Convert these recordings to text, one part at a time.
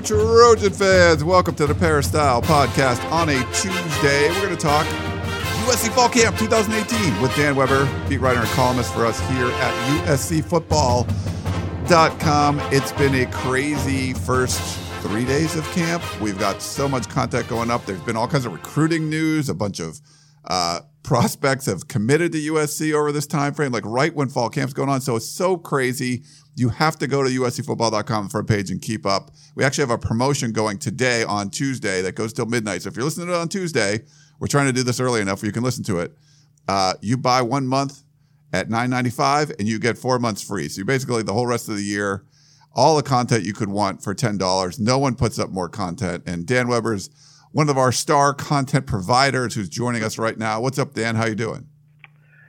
Trojan fans. Welcome to the Peristyle Podcast on a Tuesday. We're going to talk USC Fall Camp 2018 with Dan Weber, beat writer and columnist for us here at USCFootball.com. It's been a crazy first three days of camp. We've got so much content going up. There's been all kinds of recruiting news, a bunch of uh, prospects have committed to USC over this time frame, like right when fall camp's going on. So it's so crazy. You have to go to uscfootball.com front page and keep up. We actually have a promotion going today on Tuesday that goes till midnight. So if you're listening to it on Tuesday, we're trying to do this early enough where you can listen to it. Uh, you buy one month at $9.95 and you get four months free. So you basically the whole rest of the year, all the content you could want for $10. No one puts up more content. And Dan Weber's one of our star content providers who's joining us right now. What's up, Dan? How you doing?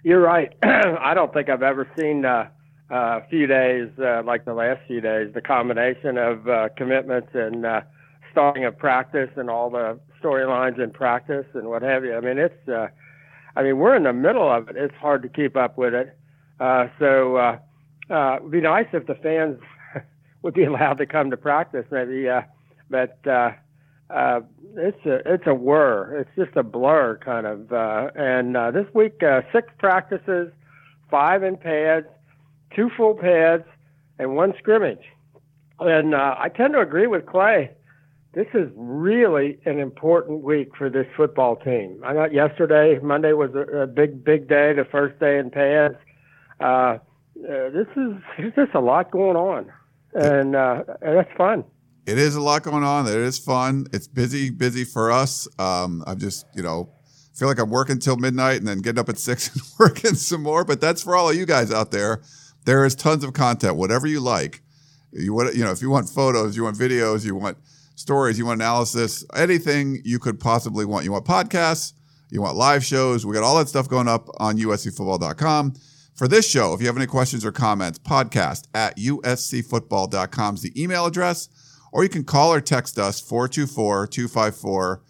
You're right. I don't think I've ever seen uh, a few days uh, like the last few days. The combination of uh, commitments and uh, starting a practice and all the storylines in practice and what have you. I mean, it's. Uh, I mean, we're in the middle of it. It's hard to keep up with it. Uh, so uh, uh, it'd be nice if the fans would be allowed to come to practice, maybe. Uh, but uh, it's a it's a whir. It's just a blur, kind of. Uh, and uh, this week, uh, six practices, five in pads, two full pads, and one scrimmage. And uh, I tend to agree with Clay. This is really an important week for this football team. I thought yesterday, Monday was a, a big, big day, the first day in pads. Uh, uh, this is there's just a lot going on, and, uh, and that's fun it is a lot going on. It is fun. It's busy, busy for us. Um, I'm just, you know, feel like I'm working till midnight and then getting up at six and working some more. But that's for all of you guys out there. There is tons of content, whatever you like. You want, you know, if you want photos, you want videos, you want stories, you want analysis, anything you could possibly want. You want podcasts, you want live shows. We got all that stuff going up on uscfootball.com. For this show, if you have any questions or comments, podcast at uscfootball.com is the email address or you can call or text us 424 254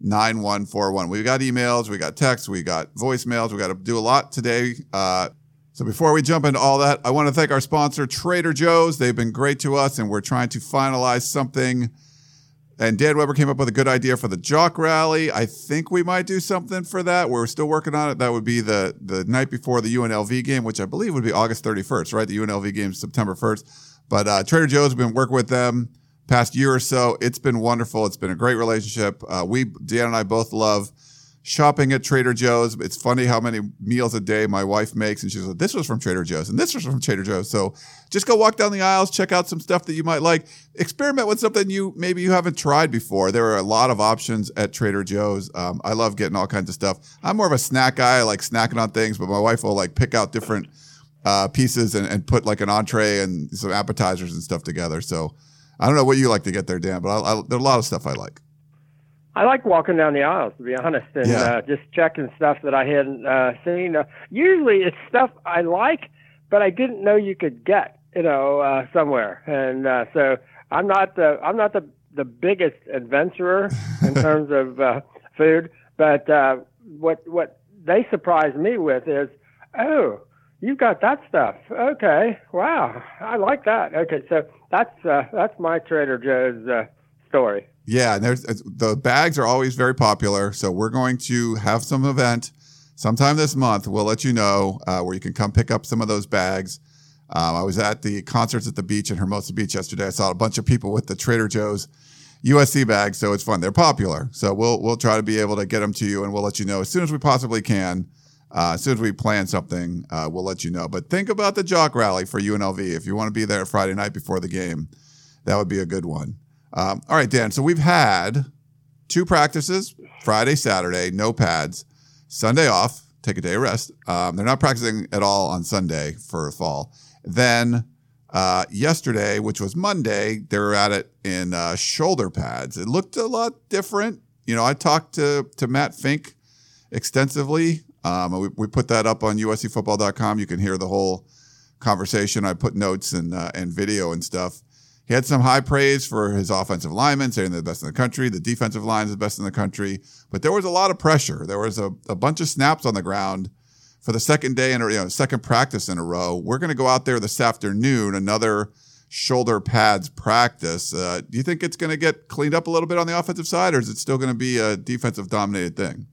9141. We've got emails, we got texts, we got voicemails, we got to do a lot today. Uh, so before we jump into all that, I want to thank our sponsor, Trader Joe's. They've been great to us, and we're trying to finalize something. And Dan Weber came up with a good idea for the Jock Rally. I think we might do something for that. We're still working on it. That would be the the night before the UNLV game, which I believe would be August 31st, right? The UNLV game is September 1st. But uh, Trader Joe's been working with them past year or so. It's been wonderful. It's been a great relationship. Uh, we, Dan and I both love shopping at Trader Joe's. It's funny how many meals a day my wife makes. And she's like, this was from Trader Joe's and this was from Trader Joe's. So just go walk down the aisles, check out some stuff that you might like. Experiment with something you maybe you haven't tried before. There are a lot of options at Trader Joe's. Um, I love getting all kinds of stuff. I'm more of a snack guy. I like snacking on things, but my wife will like pick out different uh, pieces and, and put like an entree and some appetizers and stuff together. So I don't know what you like to get there, Dan, but I, I, there's a lot of stuff I like. I like walking down the aisles, to be honest, and yeah. uh, just checking stuff that I hadn't uh, seen. Uh, usually, it's stuff I like, but I didn't know you could get, you know, uh, somewhere. And uh, so I'm not the I'm not the the biggest adventurer in terms of uh, food, but uh, what what they surprised me with is, oh, you've got that stuff. Okay, wow, I like that. Okay, so that's uh, that's my Trader Joe's uh, story. Yeah, and there's the bags are always very popular. So we're going to have some event sometime this month. We'll let you know uh, where you can come pick up some of those bags. Um, I was at the concerts at the beach in Hermosa Beach yesterday. I saw a bunch of people with the Trader Joe's USC bags, so it's fun. They're popular, so we'll we'll try to be able to get them to you, and we'll let you know as soon as we possibly can. Uh, as soon as we plan something, uh, we'll let you know. But think about the Jock Rally for UNLV. If you want to be there Friday night before the game, that would be a good one. Um, all right, Dan. So we've had two practices Friday, Saturday, no pads, Sunday off, take a day of rest. Um, they're not practicing at all on Sunday for fall. Then Uh, yesterday, which was Monday, they were at it in uh, shoulder pads. It looked a lot different. You know, I talked to to Matt Fink extensively. Um, we, we put that up on USCFootball.com. You can hear the whole conversation. I put notes and uh, and video and stuff. He had some high praise for his offensive linemen, saying they're the best in the country. The defensive line is the best in the country. But there was a lot of pressure. There was a, a bunch of snaps on the ground for the second day and you know second practice in a row. We're going to go out there this afternoon, another shoulder pads practice. Uh, do you think it's going to get cleaned up a little bit on the offensive side, or is it still going to be a defensive dominated thing?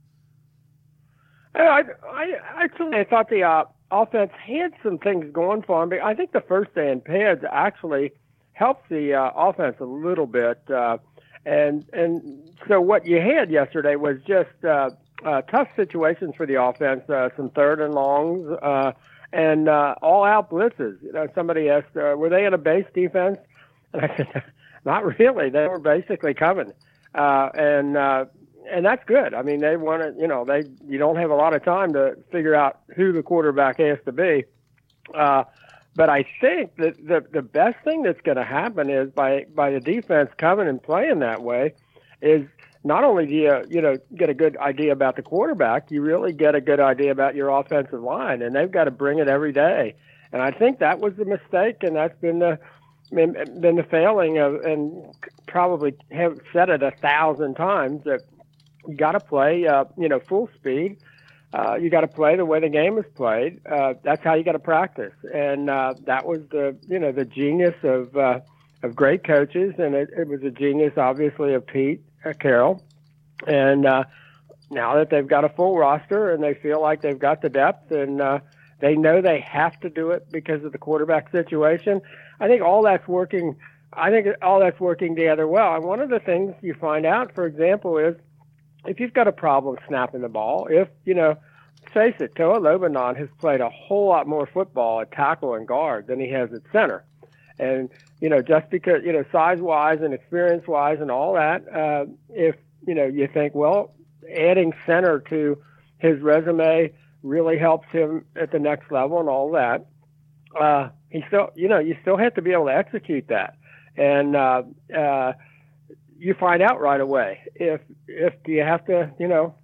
I, I actually I thought the uh, offense had some things going for them. But I think the first day in pads actually helped the uh, offense a little bit. Uh, and and so what you had yesterday was just uh, uh, tough situations for the offense, uh, some third and longs, uh, and uh, all out blitzes. You know, somebody asked, uh, were they in a base defense? And I said, not really. They were basically coming, uh, and uh, and that's good. I mean, they want to, you know, they you don't have a lot of time to figure out who the quarterback has to be. Uh, but I think that the the best thing that's going to happen is by by the defense coming and playing that way, is not only do you you know get a good idea about the quarterback, you really get a good idea about your offensive line, and they've got to bring it every day. And I think that was the mistake, and that's been the been, been the failing of, and probably have said it a thousand times that you got to play, uh, you know, full speed. Uh, you got to play the way the game is played. Uh, that's how you got to practice, and uh, that was the you know the genius of uh, of great coaches, and it, it was a genius, obviously, of Pete uh, Carroll. And uh, now that they've got a full roster and they feel like they've got the depth and uh, they know they have to do it because of the quarterback situation, I think all that's working. I think all that's working together well. And one of the things you find out, for example, is if you've got a problem snapping the ball, if, you know, face it, Toa Lobendahn has played a whole lot more football at tackle and guard than he has at center. And, you know, just because, you know, size wise and experience wise and all that, uh, if, you know, you think, well, adding center to his resume really helps him at the next level and all that, uh, he still, you know, you still have to be able to execute that. And, uh, uh, you find out right away. If if you have to you know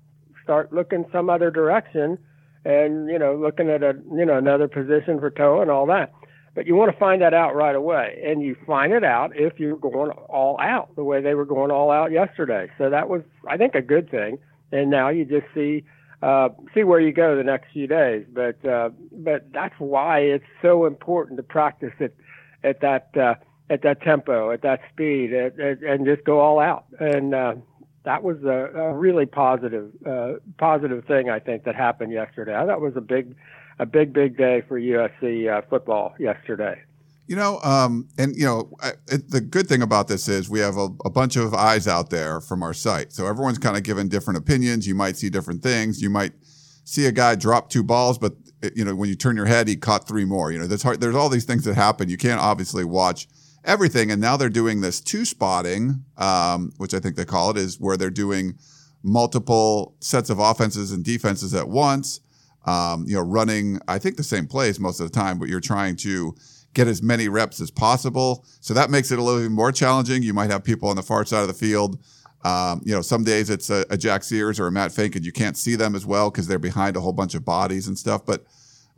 start looking some other direction and you know looking at a you know another position for Toa and all that. But you want to find that out right away. And you find it out if you're going all out the way they were going all out yesterday. So that was i think a good thing. And now you just see uh, see where you go the next few days. But uh, but that's why it's so important to practice it at that uh, at that tempo, at that speed, at, at, and just go all out. And uh, that was a, a really positive, uh, positive thing I think that happened yesterday. That was a big, a big, big day for USC uh, football yesterday. You know, um, and you know, I, it, the good thing about this is we have a, a, bunch of eyes out there from our site, so everyone's kind of given different opinions. You might see different things. You might see a guy drop two balls, but you know, when you turn your head, he caught three more. You know, there's hard, there's all these things that happen. You can't obviously watch everything. And now they're doing this two spotting, um, which I think they call it, is where they're doing multiple sets of offenses and defenses at once. Um, you know, running, I think the same plays most of the time, but you're trying to get as many reps as possible. So that makes it a little bit more challenging. You might have people on the far side of the field. Um, you know, some days it's a, a, Jack Sears or a Matt Fink, and you can't see them as well because they're behind a whole bunch of bodies and stuff. But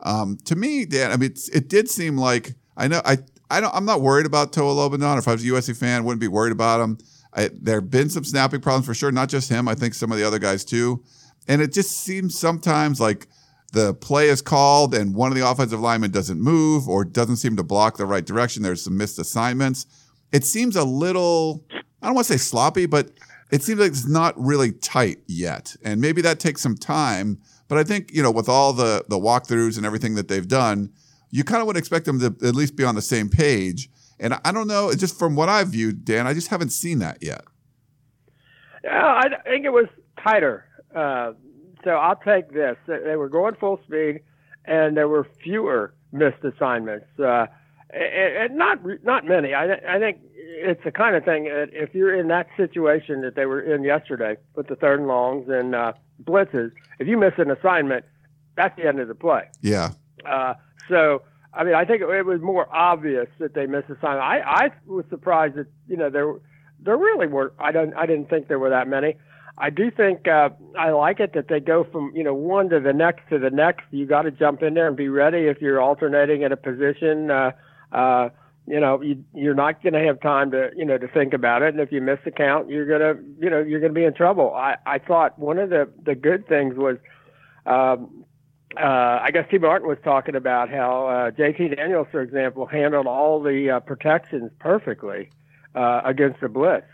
um, to me, Dan, I mean, it did seem like I know I I don't. I'm not worried about Toa Lobendahn. If I was a USC fan, wouldn't be worried about him. I, there have been some snapping problems for sure. Not just him. I think some of the other guys too. And it just seems sometimes like the play is called and one of the offensive linemen doesn't move or doesn't seem to block the right direction. There's some missed assignments. It seems a little. I don't want to say sloppy, but it seems like it's not really tight yet. And maybe that takes some time. But I think you know with all the the walkthroughs and everything that they've done you kind of would expect them to at least be on the same page. And I don't know, just from what I've viewed, Dan, I just haven't seen that yet. Yeah, I think it was tighter. Uh, so I'll take this. They were going full speed, and there were fewer missed assignments. Uh, and not not many. I, I think it's the kind of thing that if you're in that situation that they were in yesterday with the third and longs and uh, blitzes, if you miss an assignment, that's the end of the play. Yeah. Uh, so I mean, I think it was more obvious that they missed assignment. I I was surprised that you know there there really were. I don't I didn't think there were that many. I do think uh, I like it that they go from you know one to the next to the next. You got to jump in there and be ready if you're alternating at a position. Uh, uh, you know you, you're not going to have time to you know to think about it, and if you miss the count, you're gonna you know you're gonna be in trouble. I I thought one of the the good things was. Um, uh, I guess Tee Martin was talking about how uh, J.T. Daniels, for example, handled all the uh, protections perfectly uh, against the blitz.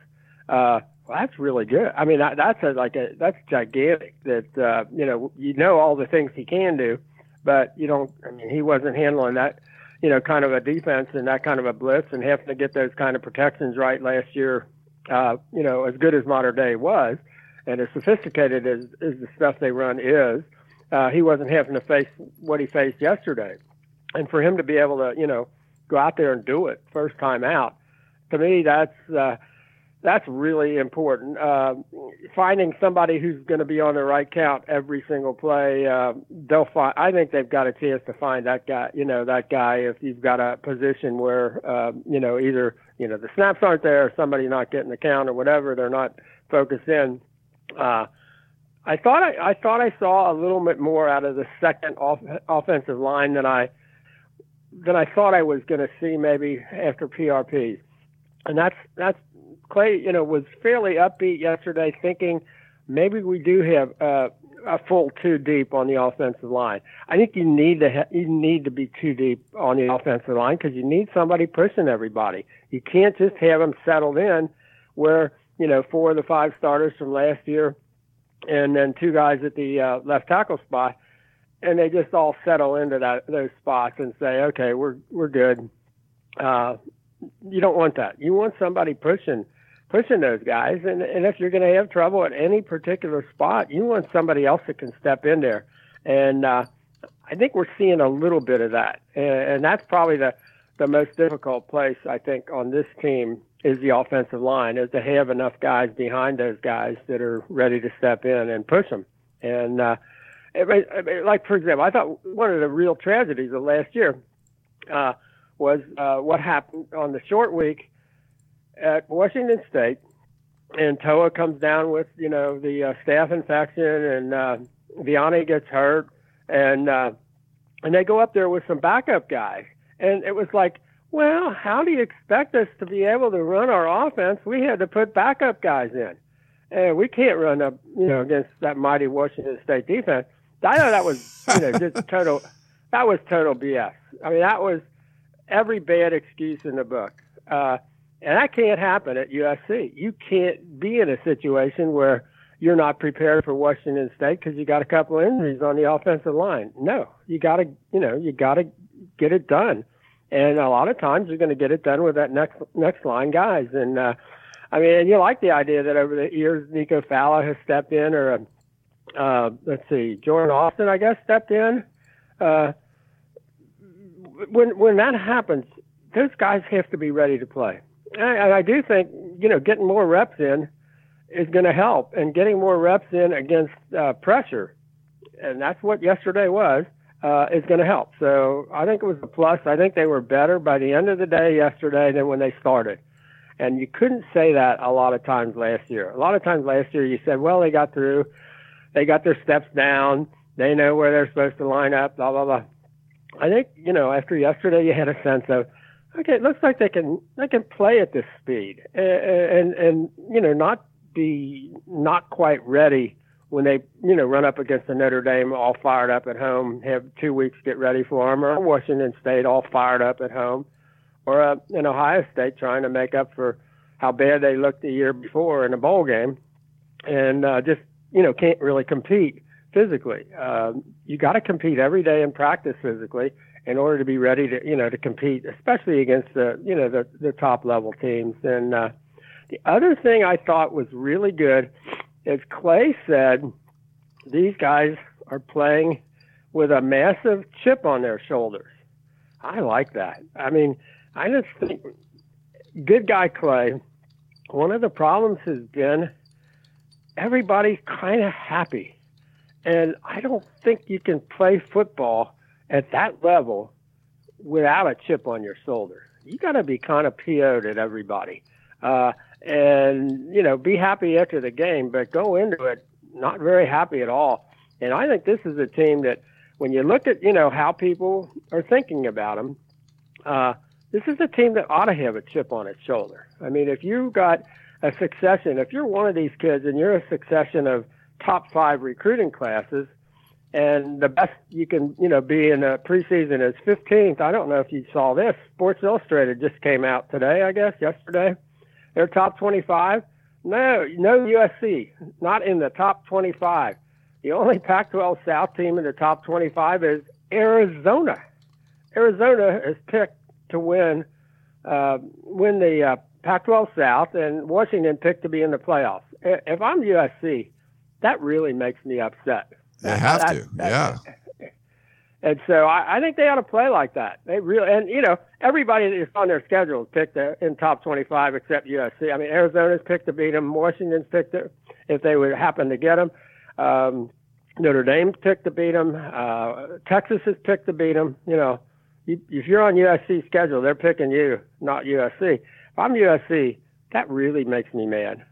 Uh, well, that's really good. I mean, that, that's a, like a that's gigantic. That uh, you know, you know all the things he can do, but you don't. I mean, he wasn't handling that, you know, kind of a defense and that kind of a blitz, and having to get those kind of protections right last year. You know, as good as Mater Dei was, and as sophisticated as, as the stuff they run is, uh, he wasn't having to face what he faced yesterday, and for him to be able to, you know, go out there and do it first time out, to me, that's. Uh, that's really important. Uh, finding somebody who's going to be on the right count every single play, uh, they'll find. I think they've got a chance to find that guy. You know, that guy if you've got a position where, uh, you know, either you know the snaps aren't there, or somebody not getting the count, or whatever, they're not focused in. Uh, I thought I, I thought I saw a little bit more out of the second off, offensive line than I than I thought I was going to see maybe after PRP, and that's that's Clay, you know, was fairly upbeat yesterday, thinking maybe we do have uh, a full two deep on the offensive line. I think you need to ha- you need to be two deep on the offensive line because you need somebody pushing everybody. You can't just have them settled in where you know four of the five starters from last year, and then two guys at the uh, left tackle spot, and they just all settle into that those spots and say, okay, we're we're good. Uh, you don't want that. You want somebody pushing pushing those guys. And, and if you're going to have trouble at any particular spot, you want somebody else that can step in there. And uh, I think we're seeing a little bit of that. And, and that's probably the, the most difficult place, I think, on this team is the offensive line, is to have enough guys behind those guys that are ready to step in and push them. And, uh, it, like, for example, I thought one of the real tragedies of last year uh, was uh, what happened on the short week at Washington State, and Toa comes down with you know the uh, staph infection, and uh, Viane gets hurt, and uh, and they go up there with some backup guys, and it was like, well, how do you expect us to be able to run our offense? We had to put backup guys in, and we can't run up you know against that mighty Washington State defense. I know that was you know just total. That was total BS. I mean, that was every bad excuse in the book. Uh, and that can't happen at USC. You can't be in a situation where you're not prepared for Washington State because you got a couple of injuries on the offensive line. No, you got to, you know, you got to get it done. And a lot of times you're going to get it done with that next next line guys. And uh, I mean, you like the idea that over the years Nico Falah has stepped in, or uh, let's see, Jordan Austin, I guess, stepped in. Uh, when when that happens, those guys have to be ready to play and I do think you know getting more reps in is going to help, and getting more reps in against uh, pressure, and that's what yesterday was, uh, is going to help. So I think it was a plus. I think they were better by the end of the day yesterday than when they started, and you couldn't say that a lot of times last year. A lot of times last year you said, well, they got through, they got their steps down, they know where they're supposed to line up, blah blah blah. I think you know after yesterday you had a sense of okay, it looks like they can they can play at this speed and and, and you know not be not quite ready when they you know run up against the Notre Dame all fired up at home, have two weeks to get ready for them, or Washington State all fired up at home, or uh, an Ohio State trying to make up for how bad they looked the year before in a bowl game, and uh, just you know can't really compete physically. Uh, you got to compete every day in practice physically in order to be ready to you know to compete, especially against the you know the the top level teams. And uh, the other thing I thought was really good is Clay said these guys are playing with a massive chip on their shoulders. I like that. I mean, I just think good guy Clay. One of the problems has been everybody's kind of happy. And I don't think you can play football at that level without a chip on your shoulder. You got to be kind of PO'd at everybody. Uh, and, you know, be happy after the game, but go into it not very happy at all. And I think this is a team that, when you look at, you know, how people are thinking about them, uh, this is a team that ought to have a chip on its shoulder. I mean, if you got a succession, if you're one of these kids and you're a succession of top five recruiting classes, and the best you can, you know, be in a preseason is 15th. I don't know if you saw this. Sports Illustrated just came out today, I guess, yesterday. They're top 25. No, no USC, not in the top 25. The only Pac-12 South team in the top 25 is Arizona. Arizona is picked to win uh, win the uh, Pac-12 South, and Washington picked to be in the playoffs. If I'm USC, that really makes me upset. They have that, to, that, yeah. And so I, I think they ought to play like that. They really, and you know, everybody that's on their schedule is picked in top 25 except USC. I mean, Arizona's picked to beat them. Washington's picked it if they would happen to get them. Um, Notre Dame's picked to beat them. Uh, Texas has picked to beat them. You know, if you're on USC schedule, they're picking you, not USC. If I'm USC, that really makes me mad.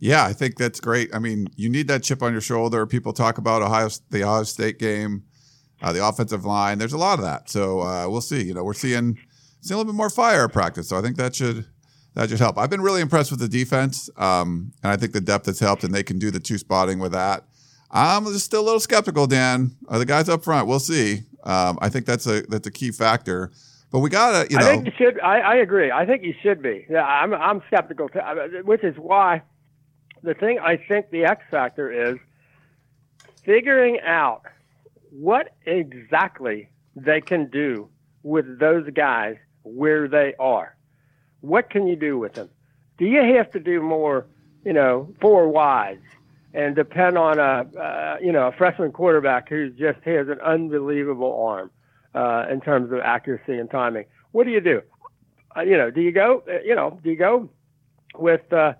Yeah, I think that's great. I mean, you need that chip on your shoulder. People talk about Ohio, the Ohio State game, uh, the offensive line. There's a lot of that. So uh, we'll see. You know, we're seeing, seeing a little bit more fire at practice. So I think that should that should help. I've been really impressed with the defense, um, and I think the depth has helped, and they can do the two spotting with that. I'm just still a little skeptical, Dan. Are the guys up front? We'll see. Um, I think that's a that's a key factor. But we gotta, you know. I think you should. I, I agree. I think you should be. Yeah, I'm I'm skeptical, too, which is why the thing I think the X factor is figuring out what exactly they can do with those guys where they are. What can you do with them? Do you have to do more, you know, four wides and depend on a, uh, you know, a freshman quarterback who just has an unbelievable arm uh, in terms of accuracy and timing? What do you do? Uh, you know, do you go, uh, you know, do you go with uh,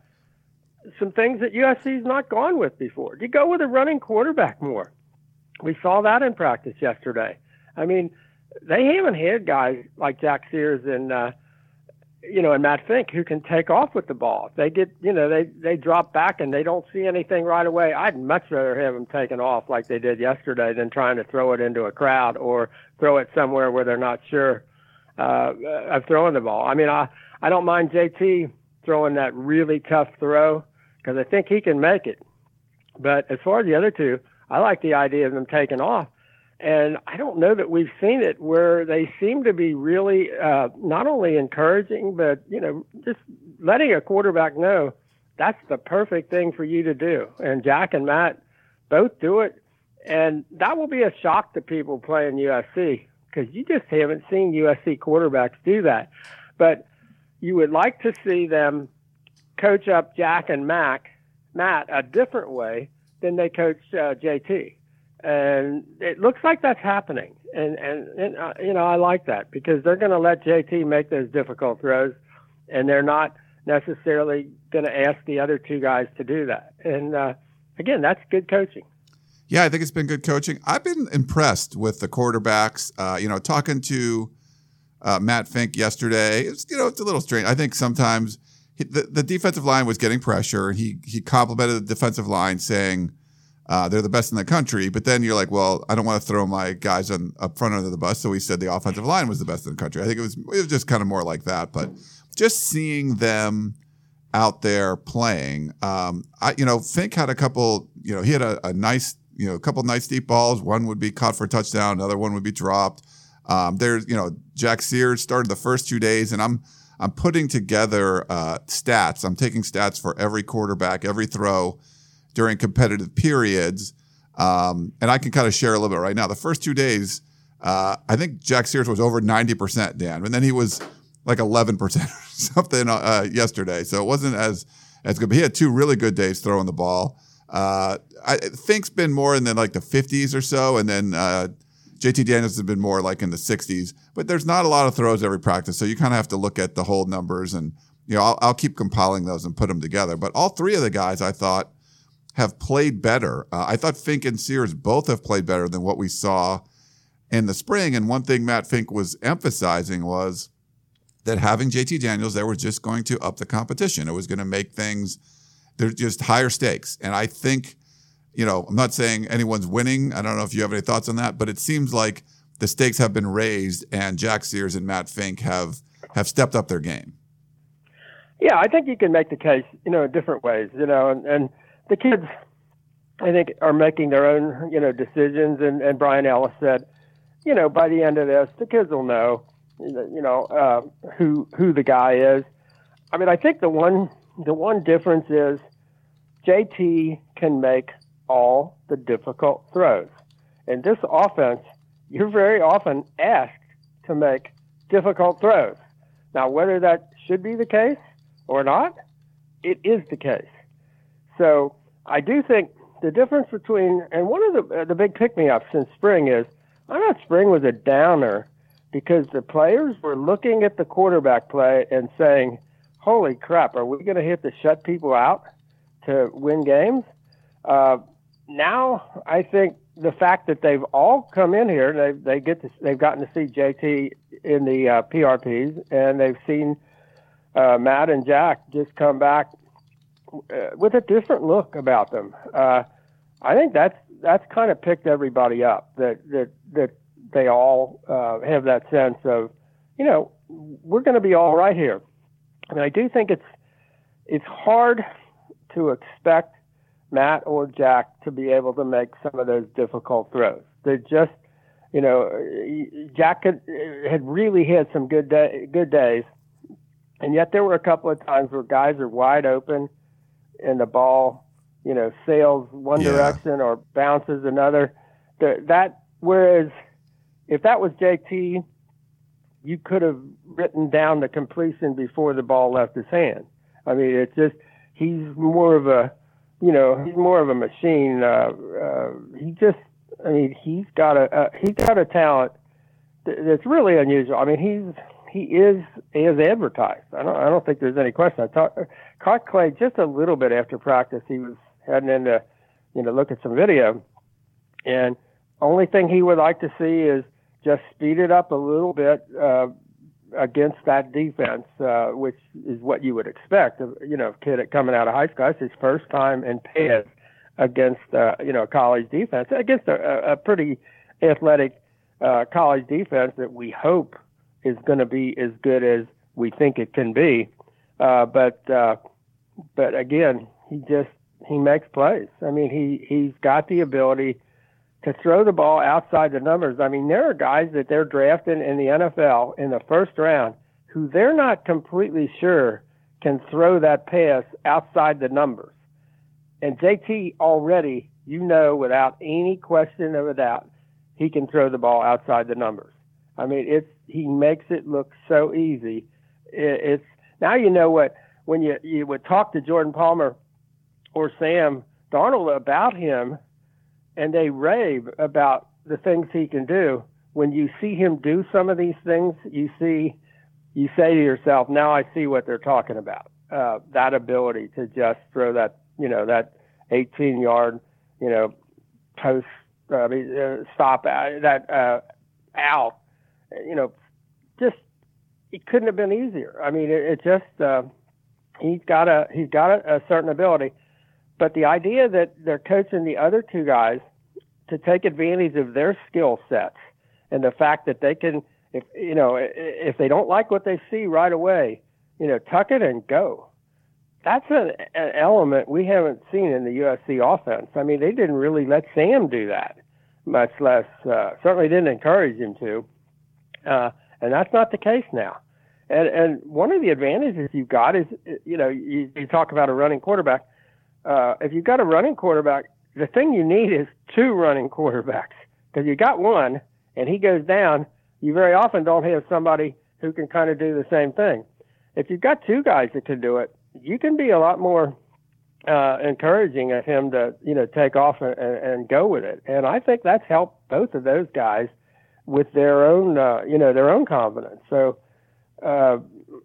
some things that USC's not gone with before. Do you go with a running quarterback more. We saw that in practice yesterday. I mean, they haven't had guys like Jack Sears and uh, you know and Matt Fink who can take off with the ball. They get you know they they drop back and they don't see anything right away. I'd much rather have them taken off like they did yesterday than trying to throw it into a crowd or throw it somewhere where they're not sure uh, of throwing the ball. I mean, I I don't mind JT throwing that really tough throw because I think he can make it. But as far as the other two, I like the idea of them taking off. And I don't know that we've seen it where they seem to be really uh, not only encouraging, but you know, just letting a quarterback know that's the perfect thing for you to do. And Jack and Matt both do it, and that will be a shock to people playing USC because you just haven't seen USC quarterbacks do that. But you would like to see them coach up Jack and Mac, Matt a different way than they coach uh, JT. And it looks like that's happening. And, and, and uh, you know, I like that because they're going to let JT make those difficult throws and they're not necessarily going to ask the other two guys to do that. And uh, again, that's good coaching. Yeah, I think it's been good coaching. I've been impressed with the quarterbacks. Uh, you know, talking to uh, Matt Fink yesterday, it's you know it's a little strange. I think sometimes the, the defensive line was getting pressure. He he complimented the defensive line, saying uh, they're the best in the country. But then you're like, well, I don't want to throw my guys on up front under the bus, so he said the offensive line was the best in the country. I think it was it was just kind of more like that. But just seeing them out there playing, um, I you know Fink had a couple. You know, he had a, a nice you know a couple nice deep balls. One would be caught for a touchdown. Another one would be dropped. Um, there's you know Jack Sears started the first two days, and I'm I'm putting together uh, stats. I'm taking stats for every quarterback, every throw during competitive periods. Um, and I can kind of share a little bit right now. The first two days, uh, I think Jack Sears was over 90%, Dan. And then he was like 11% or something uh, yesterday. So it wasn't as, as good. But he had two really good days throwing the ball. Uh, I think's been more in the like the 50s or so. And then uh, JT Daniels has been more like in the 60s, but there's not a lot of throws every practice. So you kind of have to look at the whole numbers and, you know, I'll, I'll, keep compiling those and put them together. But all three of the guys I thought have played better. Uh, I thought Fink and Sears both have played better than what we saw in the spring. And one thing Matt Fink was emphasizing was that having JT Daniels there was just going to up the competition. It was going to make things, they're just higher stakes. And I think, you know, I'm not saying anyone's winning. I don't know if you have any thoughts on that, but it seems like the stakes have been raised and Jack Sears and Matt Fink have have stepped up their game. Yeah, I think you can make the case, you know, in different ways, you know, and, and the kids, I think, are making their own, you know, decisions. And, and Bryan Ellis said, you know, by the end of this, the kids will know, you know, uh, who who the guy is. I mean, I think the one the one difference is JT can make all the difficult throws. In this offense, you're very often asked to make difficult throws. Now, whether that should be the case or not, it is the case. So I do think the difference between and one of the uh, the big pick me ups since spring is I thought spring was a downer because the players were looking at the quarterback play and saying, "Holy crap, are we going to have to shut people out to win games?" Uh, now I think the fact that they've all come in here, they they get to, they've gotten to see JT in the uh, PRPs, and they've seen uh, Matt and Jack just come back uh, with a different look about them. Uh, I think that's that's kind of picked everybody up. That that that they all uh, have that sense of, you know, we're going to be all right here. And I do think it's it's hard to expect Matt or Jack to be able to make some of those difficult throws. They just, you know, Jack had, had really had some good day, good days, and yet there were a couple of times where guys are wide open, and the ball, you know, sails one yeah. direction or bounces another. That whereas if that was JT, you could have written down the completion before the ball left his hand. I mean, it's just he's more of a, you know, he's more of a machine. Uh, uh, he just, I mean, he's got a uh, he's got a talent that's really unusual. I mean, he's he is as advertised. I don't I don't think there's any question. I talked caught Clay just a little bit after practice. He was heading in to, you know, look at some video, and only thing he would like to see is just speed it up a little bit uh, against that defense, uh, which is what you would expect. You know, kid coming out of high school, it's his first time in pads against uh, you know college defense against a, a pretty athletic uh, college defense that we hope is going to be as good as we think it can be. Uh, but uh, but again, he just he makes plays. I mean, he he's got the ability to throw the ball outside the numbers. I mean, there are guys that they're drafting in the NFL in the first round who they're not completely sure can throw that pass outside the numbers. And JT already, you know, without any question of a doubt, he can throw the ball outside the numbers. I mean, it's he makes it look so easy. It's now you know what when you you would talk to Jordan Palmer or Sam Darnold about him and they rave about the things he can do. When you see him do some of these things, you see, you say to yourself, "Now I see what they're talking about." Uh, that ability to just throw that, you know, that 18 yard, you know, post, I mean, uh, stop uh, that uh, out, you know, just it couldn't have been easier. I mean, it, it just uh, he's got a he's got a, a certain ability. But the idea that they're coaching the other two guys to take advantage of their skill sets and the fact that they can, if you know, if they don't like what they see right away, you know, tuck it and go. That's an, an element we haven't seen in the USC offense. I mean, they didn't really let Sam do that, much less uh, certainly didn't encourage him to, uh, and that's not the case now. And and one of the advantages you've got is, you know, you, you talk about a running quarterback uh, if you've got a running quarterback, the thing you need is two running quarterbacks because you got one and he goes down. You very often don't have somebody who can kind of do the same thing. If you've got two guys that can do it, you can be a lot more uh, encouraging of him to you know take off and, and go with it. And I think that's helped both of those guys with their own uh, you know their own confidence. So uh,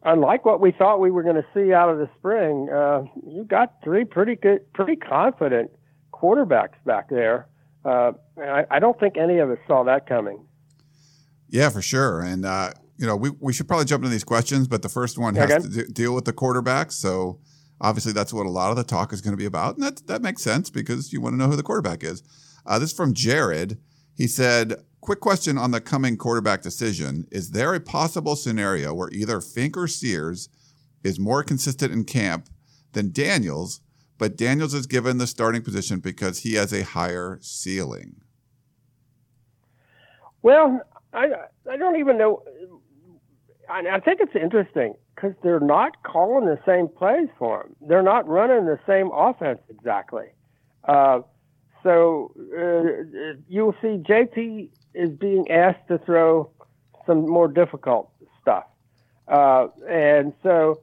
unlike what we thought we were going to see out of the spring, uh, you got three pretty good, pretty confident quarterbacks back there. Uh, I, I don't think any of us saw that coming. Yeah, for sure. And uh, you know, we, we should probably jump into these questions, but the first one has Okay. to de- deal with the quarterbacks. So obviously, that's what a lot of the talk is going to be about, and that that makes sense because you want to know who the quarterback is. Uh, this is from Jared. He said, "Quick question on the coming quarterback decision: Is there a possible scenario where either Fink or Sears is more consistent in camp than Daniels, but Daniels is given the starting position because he has a higher ceiling?" Well, I I don't even know. I, I think it's interesting because they're not calling the same plays for him. They're not running the same offense exactly. Uh, so uh, you'll see JT is being asked to throw some more difficult stuff, uh, and so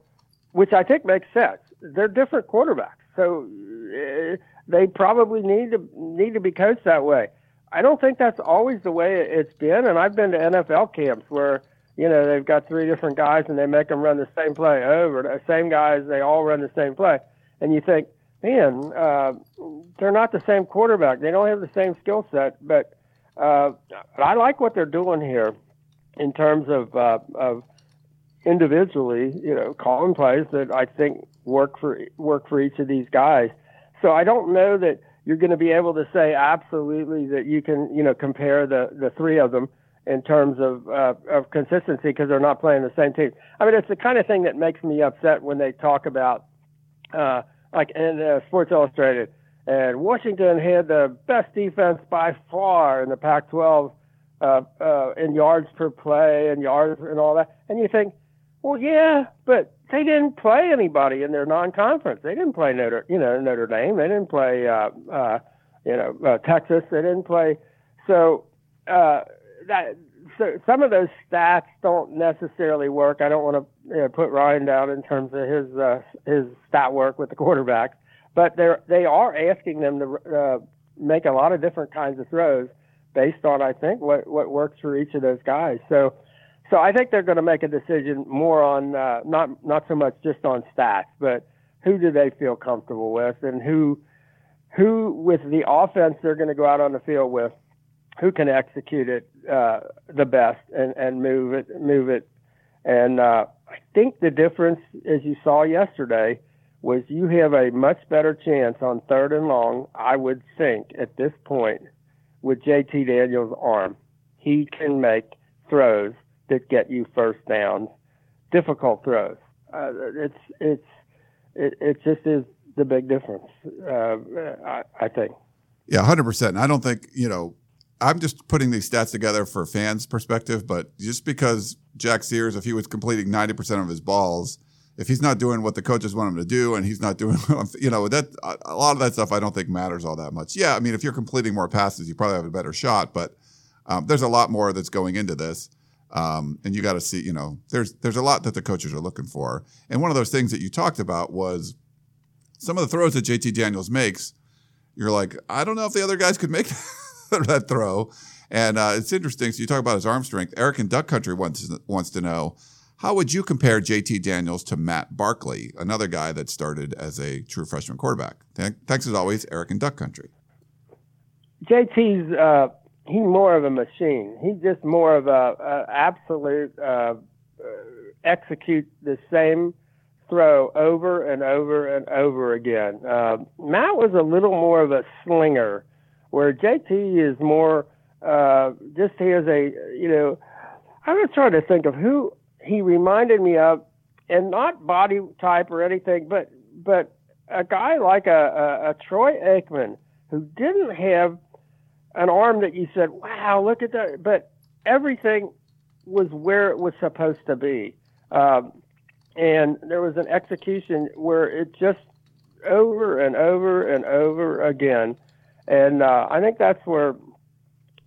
which I think makes sense. They're different quarterbacks, so uh, they probably need to need to be coached that way. I don't think that's always the way it's been, and I've been to NFL camps where you know they've got three different guys and they make them run the same play over. The same guys, they all run the same play, and you think, man, uh, they're not the same quarterback. They don't have the same skill set, but uh, I like what they're doing here in terms of uh, of individually, you know, calling plays that I think work for work for each of these guys. So I don't know that you're going to be able to say absolutely that you can, you know, compare the the three of them in terms of uh, of consistency because they're not playing the same team. I mean, it's the kind of thing that makes me upset when they talk about, uh, like in uh, Sports Illustrated, and Washington had the best defense by far in the Pac-12 uh, uh, in yards per play and yards and all that, and you think, well, yeah, but they didn't play anybody in their non-conference. They didn't play Notre, you know, Notre Dame. They didn't play, uh, uh, you know, uh, Texas. They didn't play. So uh, that so some of those stats don't necessarily work. I don't want to you know, put Ryan down in terms of his uh, his stat work with the quarterbacks, but they're they are asking them to uh, make a lot of different kinds of throws based on I think what what works for each of those guys. So. So I think they're going to make a decision more on uh, not not so much just on stats, but who do they feel comfortable with, and who who with the offense they're going to go out on the field with, who can execute it uh, the best and, and move it move it. And uh, I think the difference, as you saw yesterday, was you have a much better chance on third and long. I would think at this point with JT Daniels' arm, he can make throws that get you first downs, difficult throws. Uh, it's it's it, it just is the big difference. Uh, I, I think. Yeah, hundred percent. I don't think you know. I'm just putting these stats together for fans' perspective, but just because Jack Sears, if he was completing 90% of his balls, if he's not doing what the coaches want him to do, and he's not doing, you know, that a lot of that stuff I don't think matters all that much. Yeah, I mean, if you're completing more passes, you probably have a better shot, but um, there's a lot more that's going into this. Um, and you got to see, you know, there's there's a lot that the coaches are looking for. And one of those things that you talked about was some of the throws that JT Daniels makes. You're like, I don't know if the other guys could make that throw. And uh, it's interesting. So you talk about his arm strength. Eric in Duck Country wants wants to know how would you compare JT Daniels to Matt Barkley, another guy that started as a true freshman quarterback? Thanks as always, Eric and Duck Country. JT's uh, he's more of a machine. He's just more of a, a absolute uh, uh, execute the same throw over and over and over again. Uh, Matt was a little more of a slinger, where JT is more uh, just he has a you know. I was trying to think of who he reminded me of, and not body type or anything, but but a guy like a, a, a Troy Aikman who didn't have an arm that you said, "Wow, look at that!" But everything was where it was supposed to be, um, and there was an execution where it just over and over and over again, and uh, I think that's where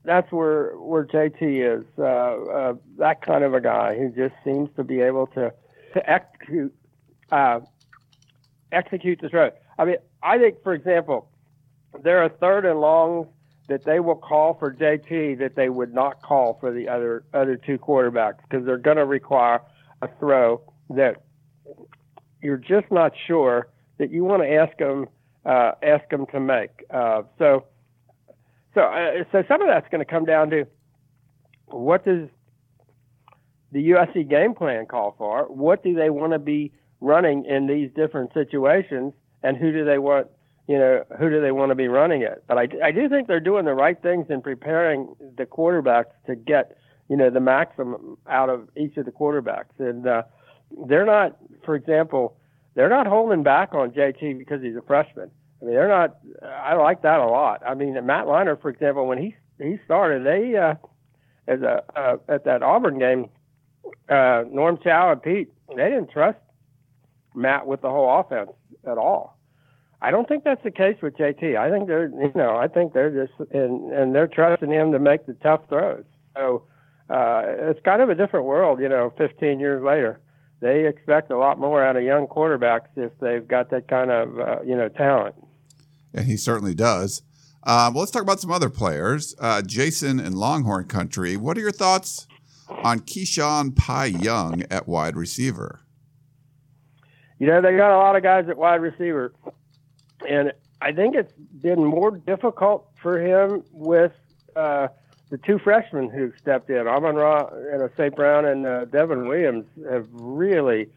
that's where where JT is. Uh, uh, that kind of a guy who just seems to be able to to execute uh, execute the throw. I mean, I think, for example, there are third and longs that they will call for JT that they would not call for the other other two quarterbacks because they're going to require a throw that you're just not sure that you want to ask them uh, ask them to make. Uh, so, so uh, so some of that's going to come down to what does the USC game plan call for? What do they want to be running in these different situations, and who do they want? You know, who do they want to be running it? But I, I do think they're doing the right things in preparing the quarterbacks to get you know the maximum out of each of the quarterbacks, and uh, they're not, for example, they're not holding back on JT because he's a freshman. I mean, they're not. I like that a lot. I mean, Matt Leinart, for example, when he he started, they uh, as a uh, at that Auburn game, uh, Norm Chow and Pete, they didn't trust Matt with the whole offense at all. I don't think that's the case with JT. I think they're, you know, I think they're just and and they're trusting him to make the tough throws. So uh, it's kind of a different world, you know, 15 years later. They expect a lot more out of young quarterbacks if they've got that kind of, uh, you know, talent. And he certainly does. Uh, well, let's talk about some other players. Uh, Jason in Longhorn Country, what are your thoughts on Keyshawn Pie Young at wide receiver? You know, they got a lot of guys at wide receiver, and I think it's been more difficult for him with uh, the two freshmen who stepped in, Amon Ra and St. Brown and uh, Devon Williams, have really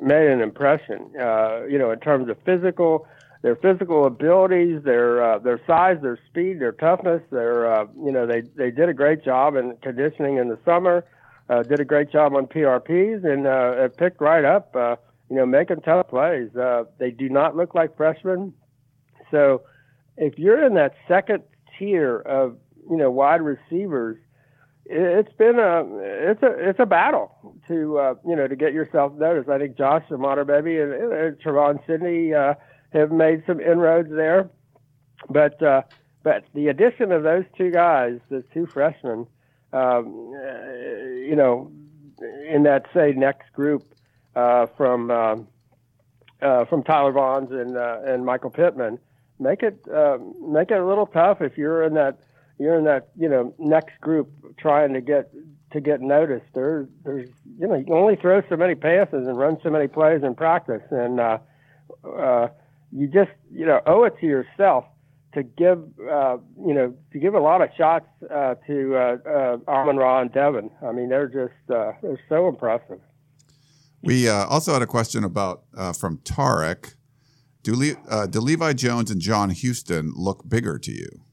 made an impression. Uh, you know, in terms of physical, their physical abilities, their uh, their size, their speed, their toughness. Their uh, you know they they did a great job in conditioning in the summer. Uh, did a great job on PRPs and uh, picked right up. Uh, you know, making tough plays. Uh, they do not look like freshmen. So, if you're in that second tier of you know wide receivers, it's been a it's a it's a battle to uh, you know to get yourself noticed. I think Josh and and, and Trevon Sidney uh, have made some inroads there, but uh, but the addition of those two guys, the two freshmen, um, uh, you know, in that say next group uh, from um, uh, from Tyler Vaughns and uh, and Michael Pittman, make it uh, make it a little tough if you're in that you're in that you know next group trying to get to get noticed. There, there's you know you can only throw so many passes and run so many plays in practice, and uh, uh, you just you know owe it to yourself to give uh, you know to give a lot of shots uh, to uh, uh, Amon Ra and Devin. I mean they're just uh, they're so impressive. We uh, also had a question about uh, from Tarek. Do, Le- uh, do Levi Jones and John Houston look bigger to you?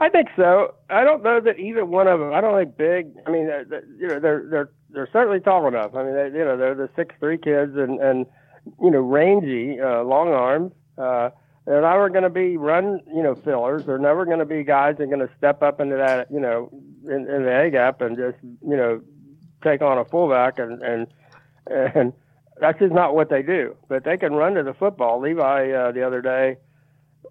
I think so. I don't know that either one of them. I don't think big. I mean, you know, they're they're they're certainly tall enough. I mean, they, you know, they're the six three kids and and you know, rangy, uh, long arms. Uh, they're never going to be run, you know, fillers. They're never going to be guys that are going to step up into that, you know, in, in the A gap and just, you know, take on a fullback and and and that's just not what they do. But they can run to the football. Levi uh, the other day,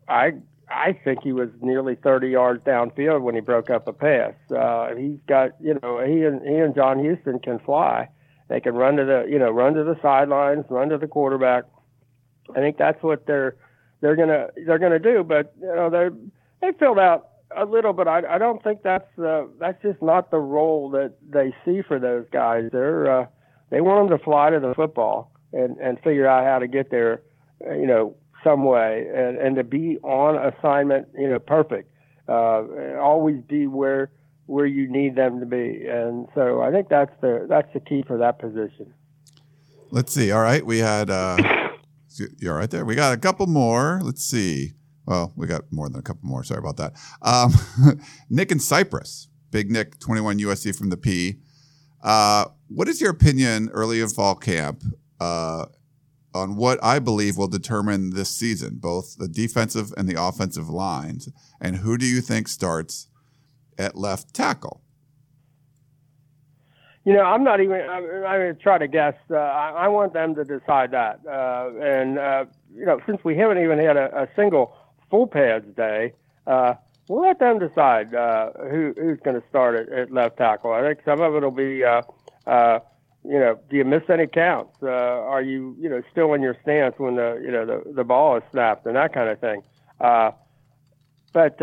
I I think he was nearly 30 yards downfield when he broke up a pass. Uh, he's got, you know, he and he and John Houston can fly. They can run to the, you know, run to the sidelines, run to the quarterback. I think that's what they're they're gonna they're gonna do. But you know, they they filled out a little, but I I don't think that's uh, that's just not the role that they see for those guys. They're uh, they want them to fly to the football and and figure out how to get there, uh, you know, some way and, and to be on assignment, you know, perfect. Uh, always be where where you need them to be, and so I think that's the that's the key for that position. Let's see. All right, we had uh, you're right there. We got a couple more. Let's see. Well, we got more than a couple more. Sorry about that. Um, Nick and Cypress, Big Nick, 21 USC from the P. Uh, what is your opinion early in fall camp uh, on what I believe will determine this season, both the defensive and the offensive lines. And who do you think starts at left tackle? You know, I'm not even. I'm, I'm going to try to guess. Uh, I, I, want them to decide that. Uh, and uh, you know, since we haven't even had a, a single full pads day, uh, we'll let them decide uh, who, who's going to start at, at, left tackle. I think some of it will be uh, you know, do you miss any counts? Are you, you know, still in your stance when the, you know, the, the ball is snapped and that kind of thing? But,